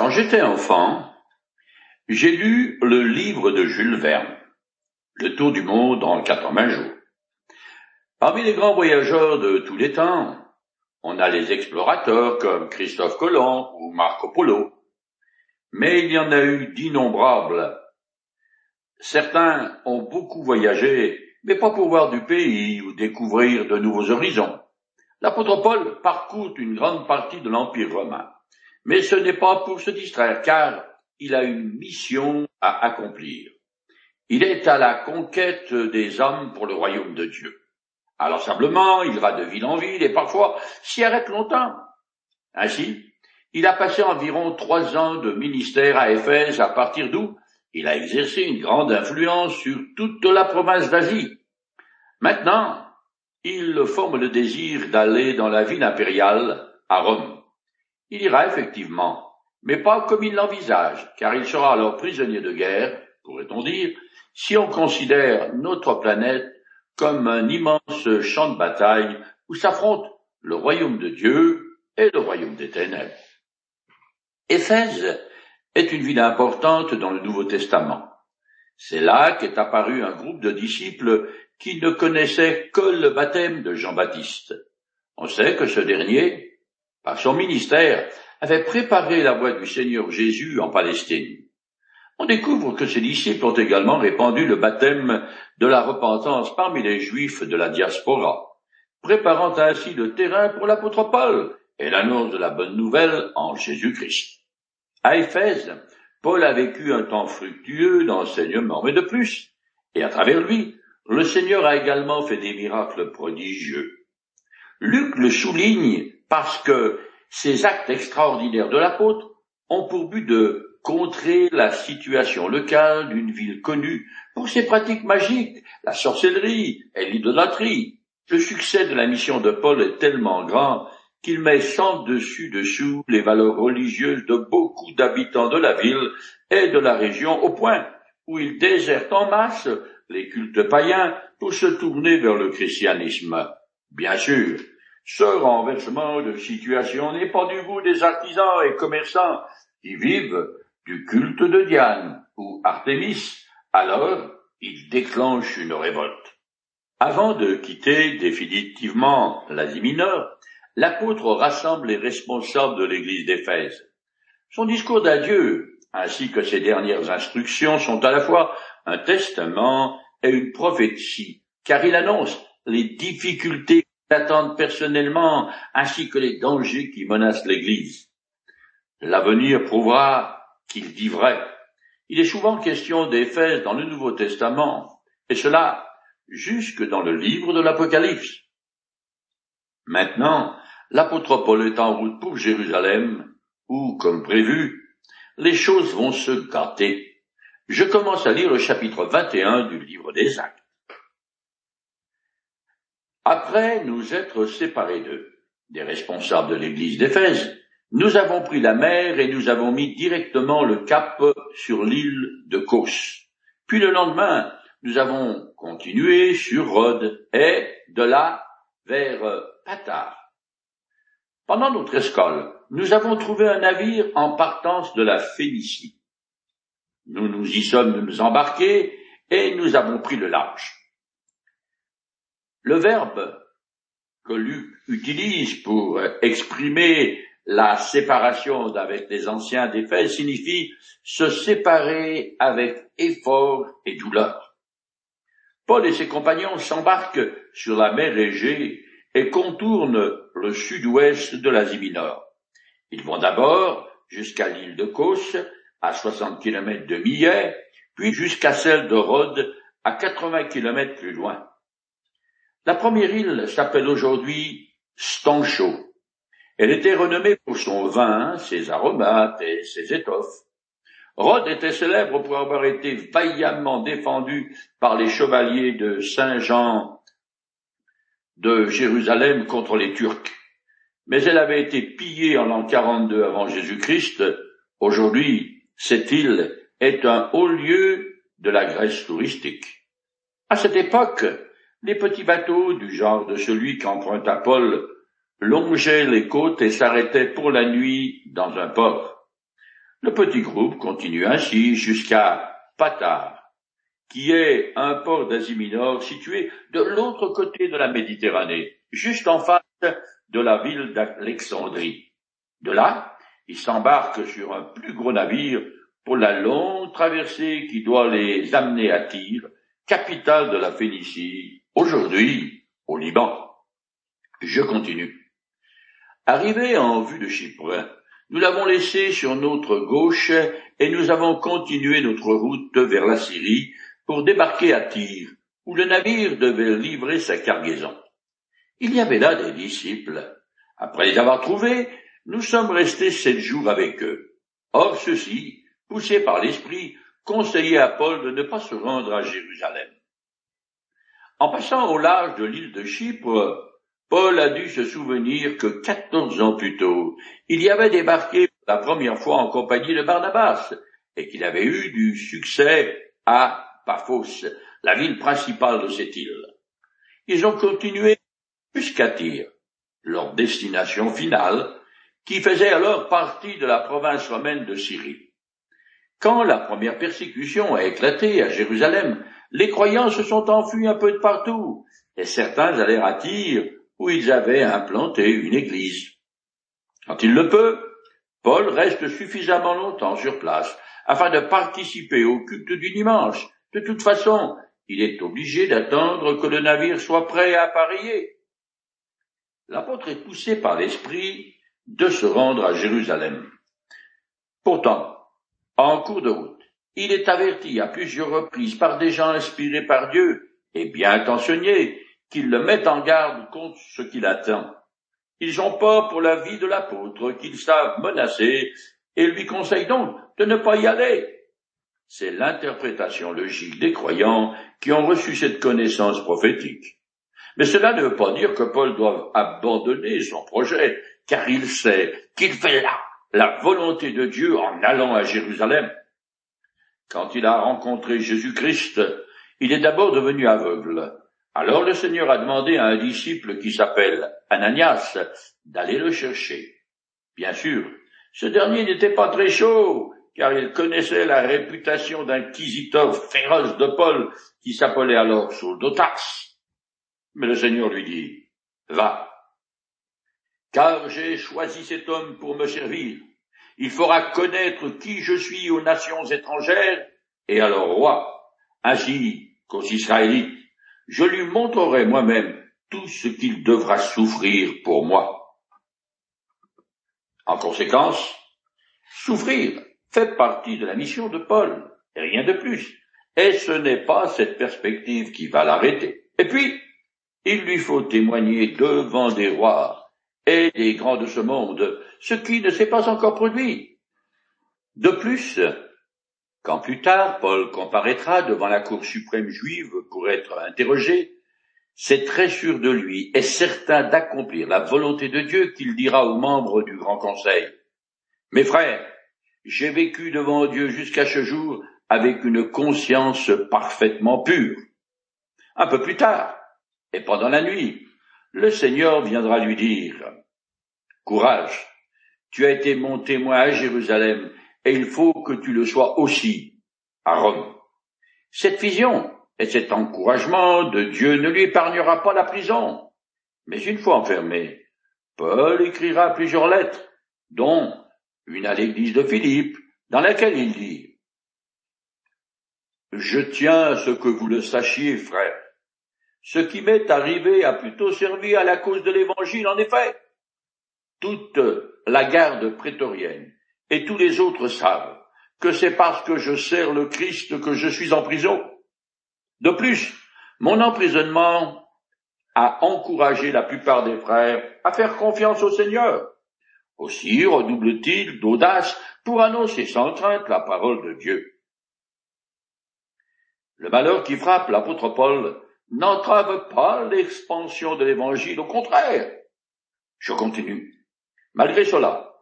Quand j'étais enfant, j'ai lu le livre de Jules Verne, Le Tour du monde en 80 jours. Parmi les grands voyageurs de tous les temps, on a les explorateurs comme Christophe Colomb ou Marco Polo. Mais il y en a eu d'innombrables. Certains ont beaucoup voyagé, mais pas pour voir du pays ou découvrir de nouveaux horizons. L'apôtre Paul parcourt une grande partie de l'Empire romain. Mais ce n'est pas pour se distraire, car il a une mission à accomplir. Il est à la conquête des hommes pour le royaume de Dieu. Alors simplement, il va de ville en ville et parfois s'y arrête longtemps. Ainsi, il a passé environ trois ans de ministère à Éphèse, à partir d'où il a exercé une grande influence sur toute la province d'Asie. Maintenant, il forme le désir d'aller dans la ville impériale, à Rome. Il ira effectivement, mais pas comme il l'envisage, car il sera alors prisonnier de guerre, pourrait-on dire, si on considère notre planète comme un immense champ de bataille où s'affrontent le royaume de Dieu et le royaume des ténèbres. Éphèse est une ville importante dans le Nouveau Testament. C'est là qu'est apparu un groupe de disciples qui ne connaissaient que le baptême de Jean-Baptiste. On sait que ce dernier par son ministère, avait préparé la voie du Seigneur Jésus en Palestine. On découvre que ses disciples ont également répandu le baptême de la repentance parmi les Juifs de la diaspora, préparant ainsi le terrain pour l'apôtre Paul et l'annonce de la bonne nouvelle en Jésus-Christ. À Éphèse, Paul a vécu un temps fructueux d'enseignement, mais de plus, et à travers lui, le Seigneur a également fait des miracles prodigieux. Luc le souligne parce que ces actes extraordinaires de l'apôtre ont pour but de contrer la situation locale d'une ville connue pour ses pratiques magiques, la sorcellerie et l'idolâtrie. Le succès de la mission de Paul est tellement grand qu'il met sans dessus dessous les valeurs religieuses de beaucoup d'habitants de la ville et de la région au point où il déserte en masse les cultes païens pour se tourner vers le christianisme. Bien sûr, ce renversement de situation n'est pas du goût des artisans et commerçants qui vivent du culte de Diane ou Artémis, alors ils déclenchent une révolte. Avant de quitter définitivement l'Asie mineure, l'apôtre rassemble les responsables de l'église d'Éphèse. Son discours d'adieu, ainsi que ses dernières instructions, sont à la fois un testament et une prophétie, car il annonce les difficultés personnellement, ainsi que les dangers qui menacent l'Église. L'avenir prouvera qu'il dit vrai. Il est souvent question d'Éphèse dans le Nouveau Testament, et cela jusque dans le livre de l'Apocalypse. Maintenant, l'apôtre Paul est en route pour Jérusalem, où, comme prévu, les choses vont se gâter. Je commence à lire le chapitre 21 du livre des Actes. Après nous être séparés d'eux, des responsables de l'église d'Éphèse, nous avons pris la mer et nous avons mis directement le cap sur l'île de Kos. Puis le lendemain, nous avons continué sur Rhodes et de là vers Patar. Pendant notre escale, nous avons trouvé un navire en partance de la Phénicie. Nous nous y sommes embarqués et nous avons pris le large. Le verbe que Luc utilise pour exprimer la séparation avec les anciens d'Éphèse signifie se séparer avec effort et douleur. Paul et ses compagnons s'embarquent sur la mer Égée et contournent le sud-ouest de l'Asie mineure. Ils vont d'abord jusqu'à l'île de Kos, à 60 km de Millet, puis jusqu'à celle de Rhodes, à 80 km plus loin. La première île s'appelle aujourd'hui Stancho. Elle était renommée pour son vin, ses aromates et ses étoffes. Rhodes était célèbre pour avoir été vaillamment défendu par les chevaliers de Saint-Jean de Jérusalem contre les Turcs. Mais elle avait été pillée en l'an 42 avant Jésus-Christ. Aujourd'hui, cette île est un haut lieu de la Grèce touristique. À cette époque, les petits bateaux, du genre de celui qu'emprunta Paul, longeaient les côtes et s'arrêtaient pour la nuit dans un port. Le petit groupe continue ainsi jusqu'à Patar, qui est un port d'Asie mineure situé de l'autre côté de la Méditerranée, juste en face de la ville d'Alexandrie. De là, ils s'embarquent sur un plus gros navire pour la longue traversée qui doit les amener à Tyr, capitale de la Phénicie, aujourd'hui au Liban. Je continue. Arrivé en vue de Chypre, nous l'avons laissé sur notre gauche et nous avons continué notre route vers la Syrie pour débarquer à Tyr, où le navire devait livrer sa cargaison. Il y avait là des disciples. Après les avoir trouvés, nous sommes restés sept jours avec eux. Or ceux-ci, poussés par l'Esprit, conseillaient à Paul de ne pas se rendre à Jérusalem. En passant au large de l'île de Chypre, Paul a dû se souvenir que quatorze ans plus tôt, il y avait débarqué la première fois en compagnie de Barnabas, et qu'il avait eu du succès à Paphos, la ville principale de cette île. Ils ont continué jusqu'à Tyr, leur destination finale, qui faisait alors partie de la province romaine de Syrie. Quand la première persécution a éclaté à Jérusalem, les croyants se sont enfuis un peu de partout, et certains allèrent à Tyr, où ils avaient implanté une église. Quand il le peut, Paul reste suffisamment longtemps sur place afin de participer au culte du dimanche. De toute façon, il est obligé d'attendre que le navire soit prêt à appareiller. L'apôtre est poussé par l'Esprit de se rendre à Jérusalem. Pourtant, en cours de route, il est averti à plusieurs reprises par des gens inspirés par Dieu et bien intentionnés qu'ils le mettent en garde contre ce qu'il attend. Ils ont peur pour la vie de l'apôtre, qu'ils savent menacer, et lui conseillent donc de ne pas y aller. C'est l'interprétation logique des croyants qui ont reçu cette connaissance prophétique. Mais cela ne veut pas dire que Paul doit abandonner son projet, car il sait qu'il fait là la volonté de Dieu en allant à Jérusalem. Quand il a rencontré Jésus-Christ, il est d'abord devenu aveugle, alors le Seigneur a demandé à un disciple qui s'appelle Ananias d'aller le chercher. Bien sûr, ce dernier n'était pas très chaud, car il connaissait la réputation d'inquisiteur féroce de Paul, qui s'appelait alors Saul d'Otas. Mais le Seigneur lui dit, va, car j'ai choisi cet homme pour me servir. Il fera connaître qui je suis aux nations étrangères et à leur roi, ainsi qu'aux Israélites je lui montrerai moi-même tout ce qu'il devra souffrir pour moi. En conséquence, souffrir fait partie de la mission de Paul, et rien de plus. Et ce n'est pas cette perspective qui va l'arrêter. Et puis, il lui faut témoigner devant des rois des grands de ce monde, ce qui ne s'est pas encore produit. De plus, quand plus tard Paul comparaîtra devant la Cour suprême juive pour être interrogé, c'est très sûr de lui et certain d'accomplir la volonté de Dieu qu'il dira aux membres du Grand Conseil. Mes frères, j'ai vécu devant Dieu jusqu'à ce jour avec une conscience parfaitement pure. Un peu plus tard, et pendant la nuit, le Seigneur viendra lui dire, Courage, tu as été mon témoin à Jérusalem et il faut que tu le sois aussi à Rome. Cette vision et cet encouragement de Dieu ne lui épargnera pas la prison. Mais une fois enfermé, Paul écrira plusieurs lettres, dont une à l'église de Philippe, dans laquelle il dit Je tiens à ce que vous le sachiez, frère. Ce qui m'est arrivé a plutôt servi à la cause de l'évangile, en effet. Toute la garde prétorienne et tous les autres savent que c'est parce que je sers le Christ que je suis en prison. De plus, mon emprisonnement a encouragé la plupart des frères à faire confiance au Seigneur. Aussi redouble-t-il d'audace pour annoncer sans crainte la parole de Dieu. Le malheur qui frappe l'apôtre Paul n'entrave pas l'expansion de l'évangile, au contraire. Je continue. Malgré cela,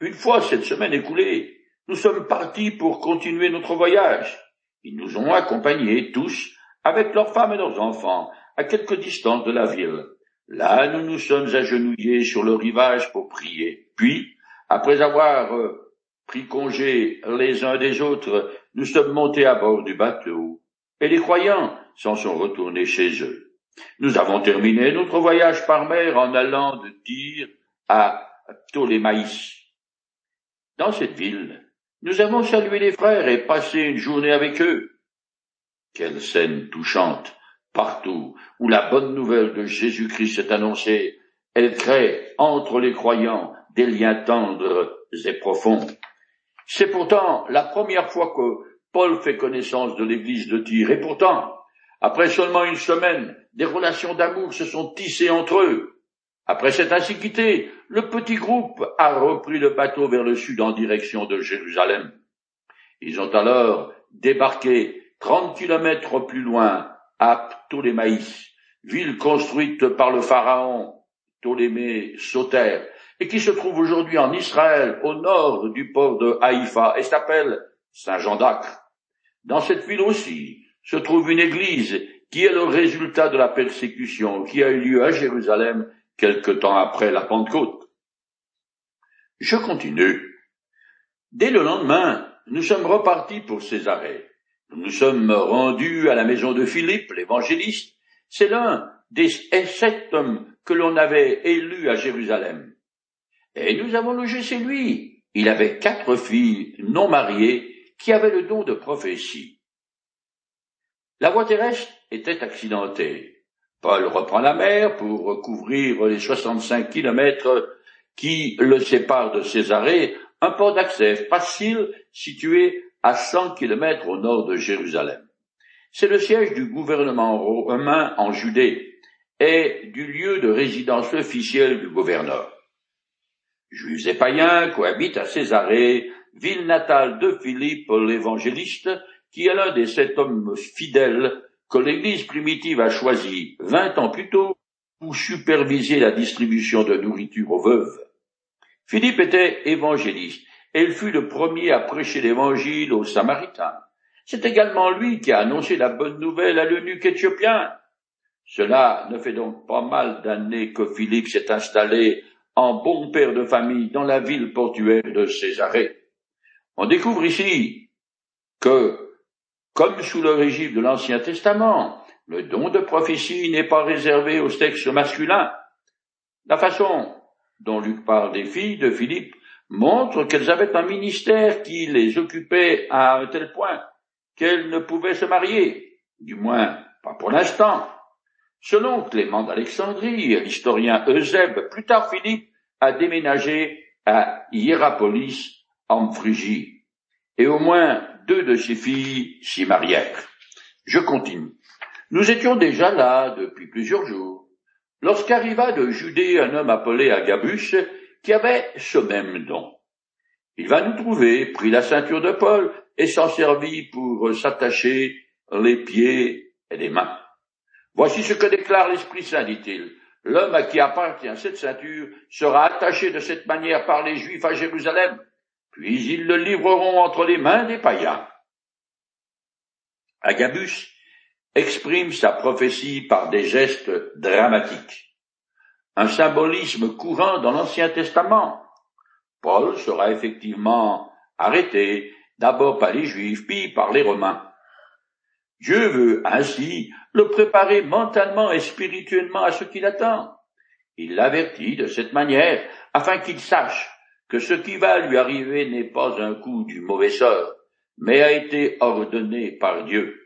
une fois cette semaine écoulée, nous sommes partis pour continuer notre voyage. Ils nous ont accompagnés tous, avec leurs femmes et leurs enfants, à quelque distance de la ville. Là, nous nous sommes agenouillés sur le rivage pour prier. Puis, après avoir euh, pris congé les uns des autres, nous sommes montés à bord du bateau, et les croyants s'en sont retournés chez eux. Nous avons terminé notre voyage par mer en allant de Tyr à Ptolémaïs. Dans cette ville, nous avons salué les frères et passé une journée avec eux. Quelle scène touchante partout où la bonne nouvelle de Jésus-Christ est annoncée. Elle crée entre les croyants des liens tendres et profonds. C'est pourtant la première fois que Paul fait connaissance de l'église de Tyr, et pourtant, après seulement une semaine, des relations d'amour se sont tissées entre eux. Après cette antiquité, le petit groupe a repris le bateau vers le sud en direction de Jérusalem. Ils ont alors débarqué trente kilomètres plus loin à Ptolémaïs, ville construite par le pharaon Ptolémée Soter, et qui se trouve aujourd'hui en Israël, au nord du port de Haïfa, et s'appelle Saint-Jean d'Acre. Dans cette ville aussi se trouve une église qui est le résultat de la persécution qui a eu lieu à Jérusalem quelque temps après la Pentecôte. Je continue. Dès le lendemain, nous sommes repartis pour Césarée. Nous nous sommes rendus à la maison de Philippe, l'évangéliste. C'est l'un des sept hommes que l'on avait élus à Jérusalem. Et nous avons logé chez lui. Il avait quatre filles non mariées qui avaient le don de prophétie. La voie terrestre était accidentée. Paul reprend la mer pour recouvrir les 65 kilomètres qui le séparent de Césarée, un port d'accès facile situé à 100 kilomètres au nord de Jérusalem. C'est le siège du gouvernement romain en Judée et du lieu de résidence officielle du gouverneur. Juifs et païens cohabitent à Césarée, ville natale de Philippe l'évangéliste, qui est l'un des sept hommes fidèles que l'Église primitive a choisi vingt ans plus tôt pour superviser la distribution de nourriture aux veuves. Philippe était évangéliste et il fut le premier à prêcher l'Évangile aux Samaritains. C'est également lui qui a annoncé la bonne nouvelle à l'eunuque éthiopien. Cela ne fait donc pas mal d'années que Philippe s'est installé en bon père de famille dans la ville portuaire de Césarée. On découvre ici que, comme sous le régime de l'Ancien Testament, le don de prophétie n'est pas réservé au sexe masculin. La façon dont Luc parle des filles de Philippe montre qu'elles avaient un ministère qui les occupait à un tel point qu'elles ne pouvaient se marier, du moins pas pour l'instant. Selon Clément d'Alexandrie l'historien Eusèbe, plus tard Philippe a déménagé à Hierapolis en Phrygie, et au moins deux de ses filles s'y marièrent. Je continue. Nous étions déjà là depuis plusieurs jours, lorsqu'arriva de Judée un homme appelé Agabus, qui avait ce même don. Il va nous trouver, prit la ceinture de Paul et s'en servit pour s'attacher les pieds et les mains. Voici ce que déclare l'Esprit Saint, dit-il. L'homme à qui appartient cette ceinture sera attaché de cette manière par les Juifs à Jérusalem, puis ils le livreront entre les mains des païens. Agabus exprime sa prophétie par des gestes dramatiques, un symbolisme courant dans l'Ancien Testament. Paul sera effectivement arrêté, d'abord par les Juifs, puis par les Romains. Dieu veut ainsi le préparer mentalement et spirituellement à ce qu'il attend. Il l'avertit de cette manière afin qu'il sache que ce qui va lui arriver n'est pas un coup du mauvais sort, mais a été ordonné par Dieu.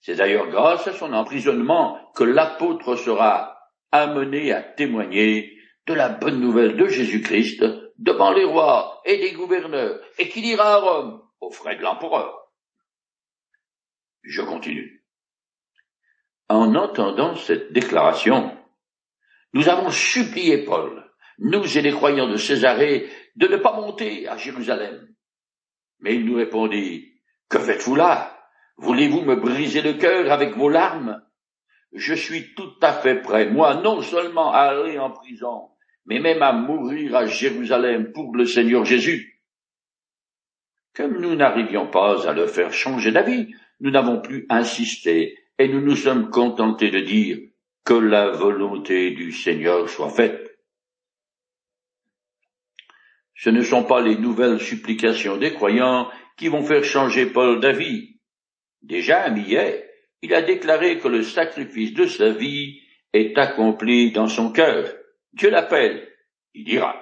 C'est d'ailleurs grâce à son emprisonnement que l'apôtre sera amené à témoigner de la bonne nouvelle de Jésus-Christ devant les rois et les gouverneurs et qu'il ira à Rome aux frais de l'empereur. Je continue. En entendant cette déclaration, nous avons supplié Paul, nous et les croyants de Césarée, de ne pas monter à Jérusalem. Mais il nous répondit, Que faites-vous là? Voulez-vous me briser le cœur avec vos larmes? Je suis tout à fait prêt, moi, non seulement à aller en prison, mais même à mourir à Jérusalem pour le Seigneur Jésus. Comme nous n'arrivions pas à le faire changer d'avis, nous n'avons plus insisté et nous nous sommes contentés de dire que la volonté du Seigneur soit faite. Ce ne sont pas les nouvelles supplications des croyants qui vont faire changer Paul d'avis. Déjà Millet, il a déclaré que le sacrifice de sa vie est accompli dans son cœur. Dieu l'appelle, il dira.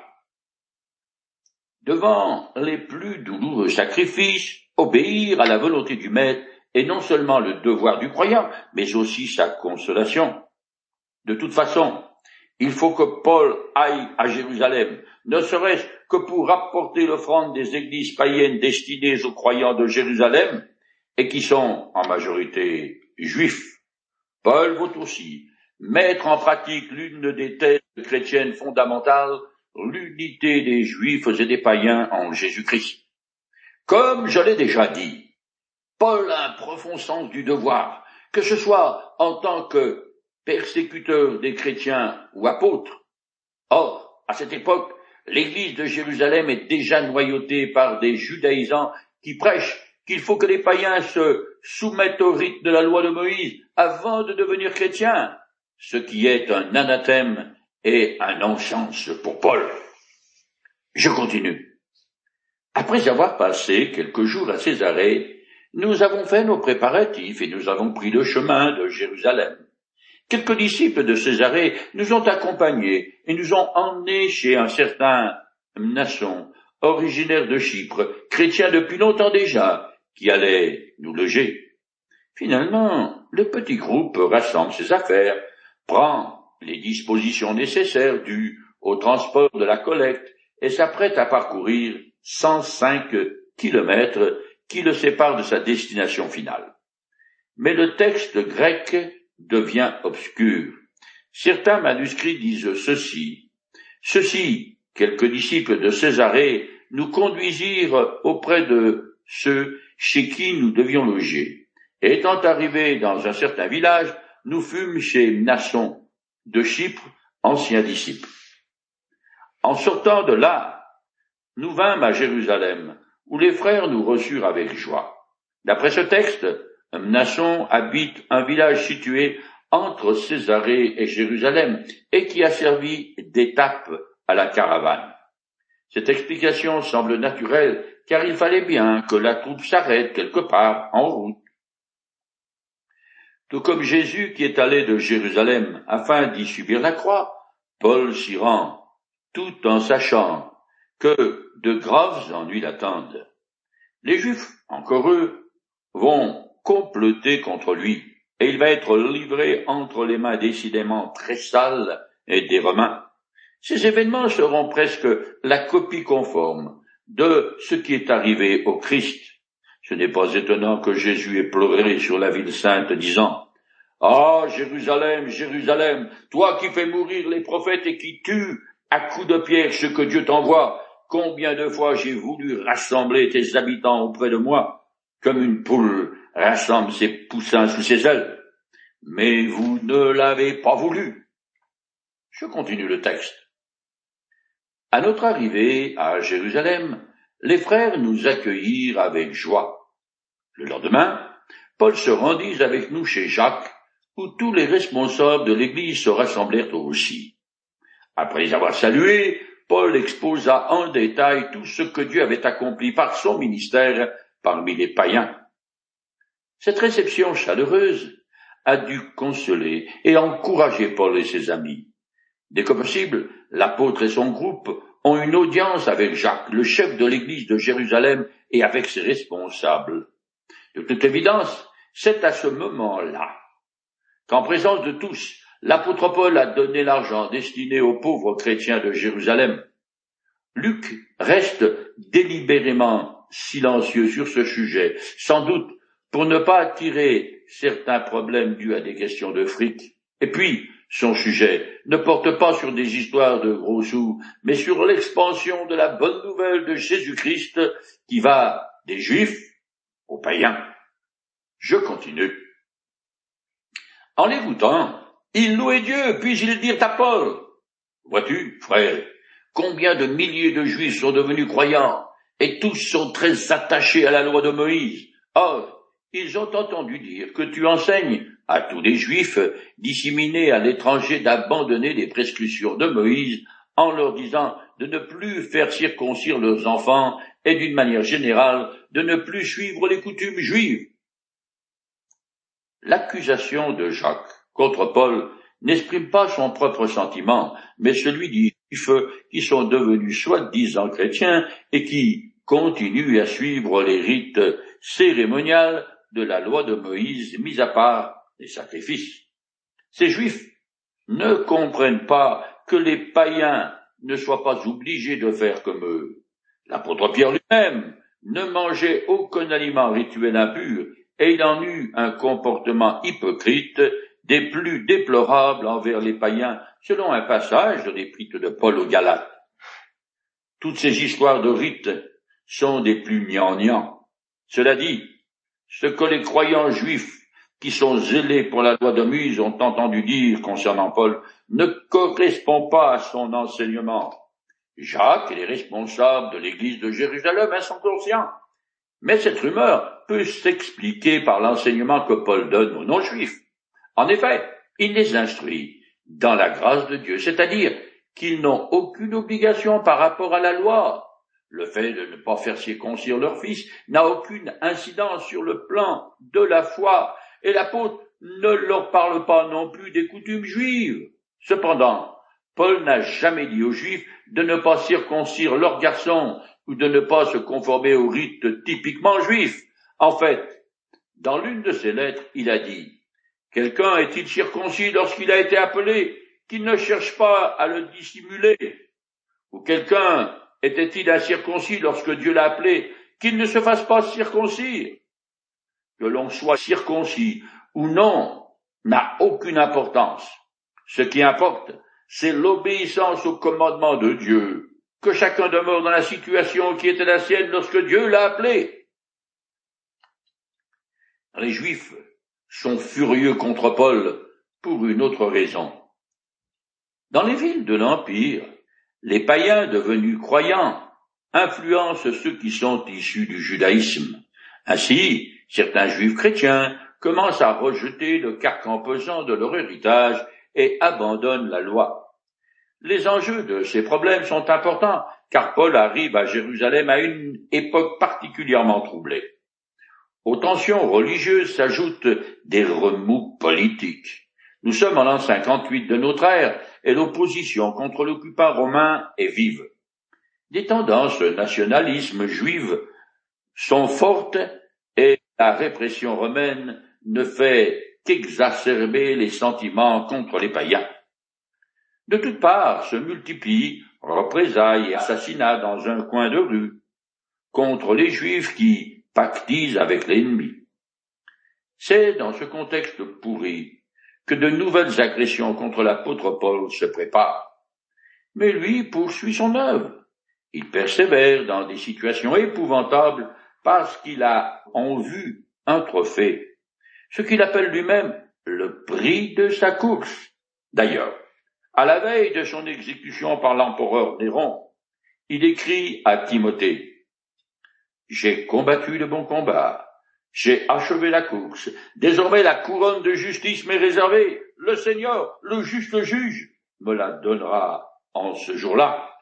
Devant les plus douloureux sacrifices, obéir à la volonté du Maître est non seulement le devoir du croyant, mais aussi sa consolation. De toute façon, il faut que Paul aille à Jérusalem, ne serait-ce que pour apporter l'offrande des églises païennes destinées aux croyants de Jérusalem, et qui sont en majorité juifs. Paul veut aussi mettre en pratique l'une des thèses chrétiennes fondamentales, l'unité des juifs et des païens en Jésus-Christ. Comme je l'ai déjà dit, Paul a un profond sens du devoir, que ce soit en tant que persécuteur des chrétiens ou apôtre. Or, à cette époque, l'église de Jérusalem est déjà noyautée par des judaïsants qui prêchent qu'il faut que les païens se soumettent au rite de la loi de Moïse avant de devenir chrétiens, ce qui est un anathème et un non-sens pour Paul. Je continue. Après avoir passé quelques jours à Césarée, nous avons fait nos préparatifs et nous avons pris le chemin de Jérusalem. Quelques disciples de Césarée nous ont accompagnés et nous ont emmenés chez un certain Nasson, originaire de Chypre, chrétien depuis longtemps déjà, qui allait nous loger. Finalement, le petit groupe rassemble ses affaires, prend les dispositions nécessaires dues au transport de la collecte et s'apprête à parcourir 105 kilomètres qui le séparent de sa destination finale. Mais le texte grec devient obscur. Certains manuscrits disent ceci. Ceux-ci, quelques disciples de Césarée, nous conduisirent auprès de ceux chez qui nous devions loger. Et étant arrivés dans un certain village, nous fûmes chez Nasson de Chypre, ancien disciple. En sortant de là, nous vînmes à Jérusalem, où les frères nous reçurent avec joie. D'après ce texte, Nasson habite un village situé entre Césarée et Jérusalem et qui a servi d'étape à la caravane. Cette explication semble naturelle car il fallait bien que la troupe s'arrête quelque part en route. Tout comme Jésus qui est allé de Jérusalem afin d'y subir la croix, Paul s'y rend, tout en sachant que de graves ennuis l'attendent. Les Juifs, encore eux, vont comploter contre lui, et il va être livré entre les mains décidément très sales et des Romains. Ces événements seront presque la copie conforme de ce qui est arrivé au Christ. Ce n'est pas étonnant que Jésus ait pleuré sur la ville sainte, disant Ah, Jérusalem, Jérusalem, toi qui fais mourir les prophètes et qui tues à coups de pierre ce que Dieu t'envoie, combien de fois j'ai voulu rassembler tes habitants auprès de moi, comme une poule rassemble ses poussins sous ses ailes. Mais vous ne l'avez pas voulu. Je continue le texte. À notre arrivée à Jérusalem, les frères nous accueillirent avec joie. Le lendemain, Paul se rendit avec nous chez Jacques, où tous les responsables de l'Église se rassemblèrent aussi. Après les avoir salués, Paul exposa en détail tout ce que Dieu avait accompli par son ministère parmi les païens. Cette réception chaleureuse a dû consoler et encourager Paul et ses amis. Dès que possible, l'apôtre et son groupe ont une audience avec Jacques, le chef de l'église de Jérusalem, et avec ses responsables. De toute évidence, c'est à ce moment-là qu'en présence de tous, l'apôtre Paul a donné l'argent destiné aux pauvres chrétiens de Jérusalem. Luc reste délibérément silencieux sur ce sujet, sans doute pour ne pas attirer certains problèmes dus à des questions de fric. Et puis, son sujet ne porte pas sur des histoires de gros sous, mais sur l'expansion de la bonne nouvelle de Jésus-Christ qui va des Juifs aux païens. Je continue. En l'écoutant, ils louaient Dieu, puis ils dirent à Paul, Vois-tu, frère, combien de milliers de Juifs sont devenus croyants, et tous sont très attachés à la loi de Moïse. Ils ont entendu dire que tu enseignes à tous les Juifs disséminés à l'étranger d'abandonner les prescriptions de Moïse en leur disant de ne plus faire circoncire leurs enfants et d'une manière générale de ne plus suivre les coutumes juives. L'accusation de Jacques contre Paul n'exprime pas son propre sentiment, mais celui des Juifs qui sont devenus soi-disant chrétiens et qui continuent à suivre les rites cérémoniaux de la loi de Moïse, mis à part les sacrifices. Ces Juifs ne comprennent pas que les païens ne soient pas obligés de faire comme eux. L'apôtre Pierre lui-même ne mangeait aucun aliment rituel impur et il en eut un comportement hypocrite des plus déplorables envers les païens, selon un passage de l'épître de Paul aux Galates. Toutes ces histoires de rites sont des plus gnangnans. Cela dit, ce que les croyants juifs qui sont zélés pour la loi de Muse ont entendu dire concernant Paul ne correspond pas à son enseignement. Jacques et les responsables de l'église de Jérusalem en sont conscients. Mais cette rumeur peut s'expliquer par l'enseignement que Paul donne aux non-juifs. En effet, il les instruit dans la grâce de Dieu, c'est-à-dire qu'ils n'ont aucune obligation par rapport à la loi. Le fait de ne pas faire circoncire leur fils n'a aucune incidence sur le plan de la foi, et l'apôtre ne leur parle pas non plus des coutumes juives. Cependant, Paul n'a jamais dit aux Juifs de ne pas circoncire leurs garçons ou de ne pas se conformer aux rites typiquement juifs. En fait, dans l'une de ses lettres, il a dit Quelqu'un est-il circoncis lorsqu'il a été appelé, qu'il ne cherche pas à le dissimuler? Ou quelqu'un était-il incirconcis lorsque Dieu l'a appelé, qu'il ne se fasse pas circoncire? Que l'on soit circoncis ou non n'a aucune importance. Ce qui importe, c'est l'obéissance au commandement de Dieu, que chacun demeure dans la situation qui était la sienne lorsque Dieu l'a appelé. Les Juifs sont furieux contre Paul pour une autre raison. Dans les villes de l'Empire, les païens devenus croyants influencent ceux qui sont issus du judaïsme. Ainsi, certains juifs chrétiens commencent à rejeter le carcan pesant de leur héritage et abandonnent la loi. Les enjeux de ces problèmes sont importants, car Paul arrive à Jérusalem à une époque particulièrement troublée. Aux tensions religieuses s'ajoutent des remous politiques. Nous sommes en l'an 58 de notre ère et l'opposition contre l'occupant romain est vive. Des tendances nationalisme juives sont fortes et la répression romaine ne fait qu'exacerber les sentiments contre les païens. De toutes parts se multiplient représailles et assassinats dans un coin de rue contre les juifs qui, pactise avec l'ennemi. C'est dans ce contexte pourri que de nouvelles agressions contre l'apôtre Paul se préparent. Mais lui poursuit son œuvre. Il persévère dans des situations épouvantables parce qu'il a en vue un trophée, ce qu'il appelle lui-même le prix de sa course. D'ailleurs, à la veille de son exécution par l'empereur Néron, il écrit à Timothée, j'ai combattu le bon combat. J'ai achevé la course. Désormais la couronne de justice m'est réservée. Le Seigneur, le juste juge, me la donnera en ce jour-là.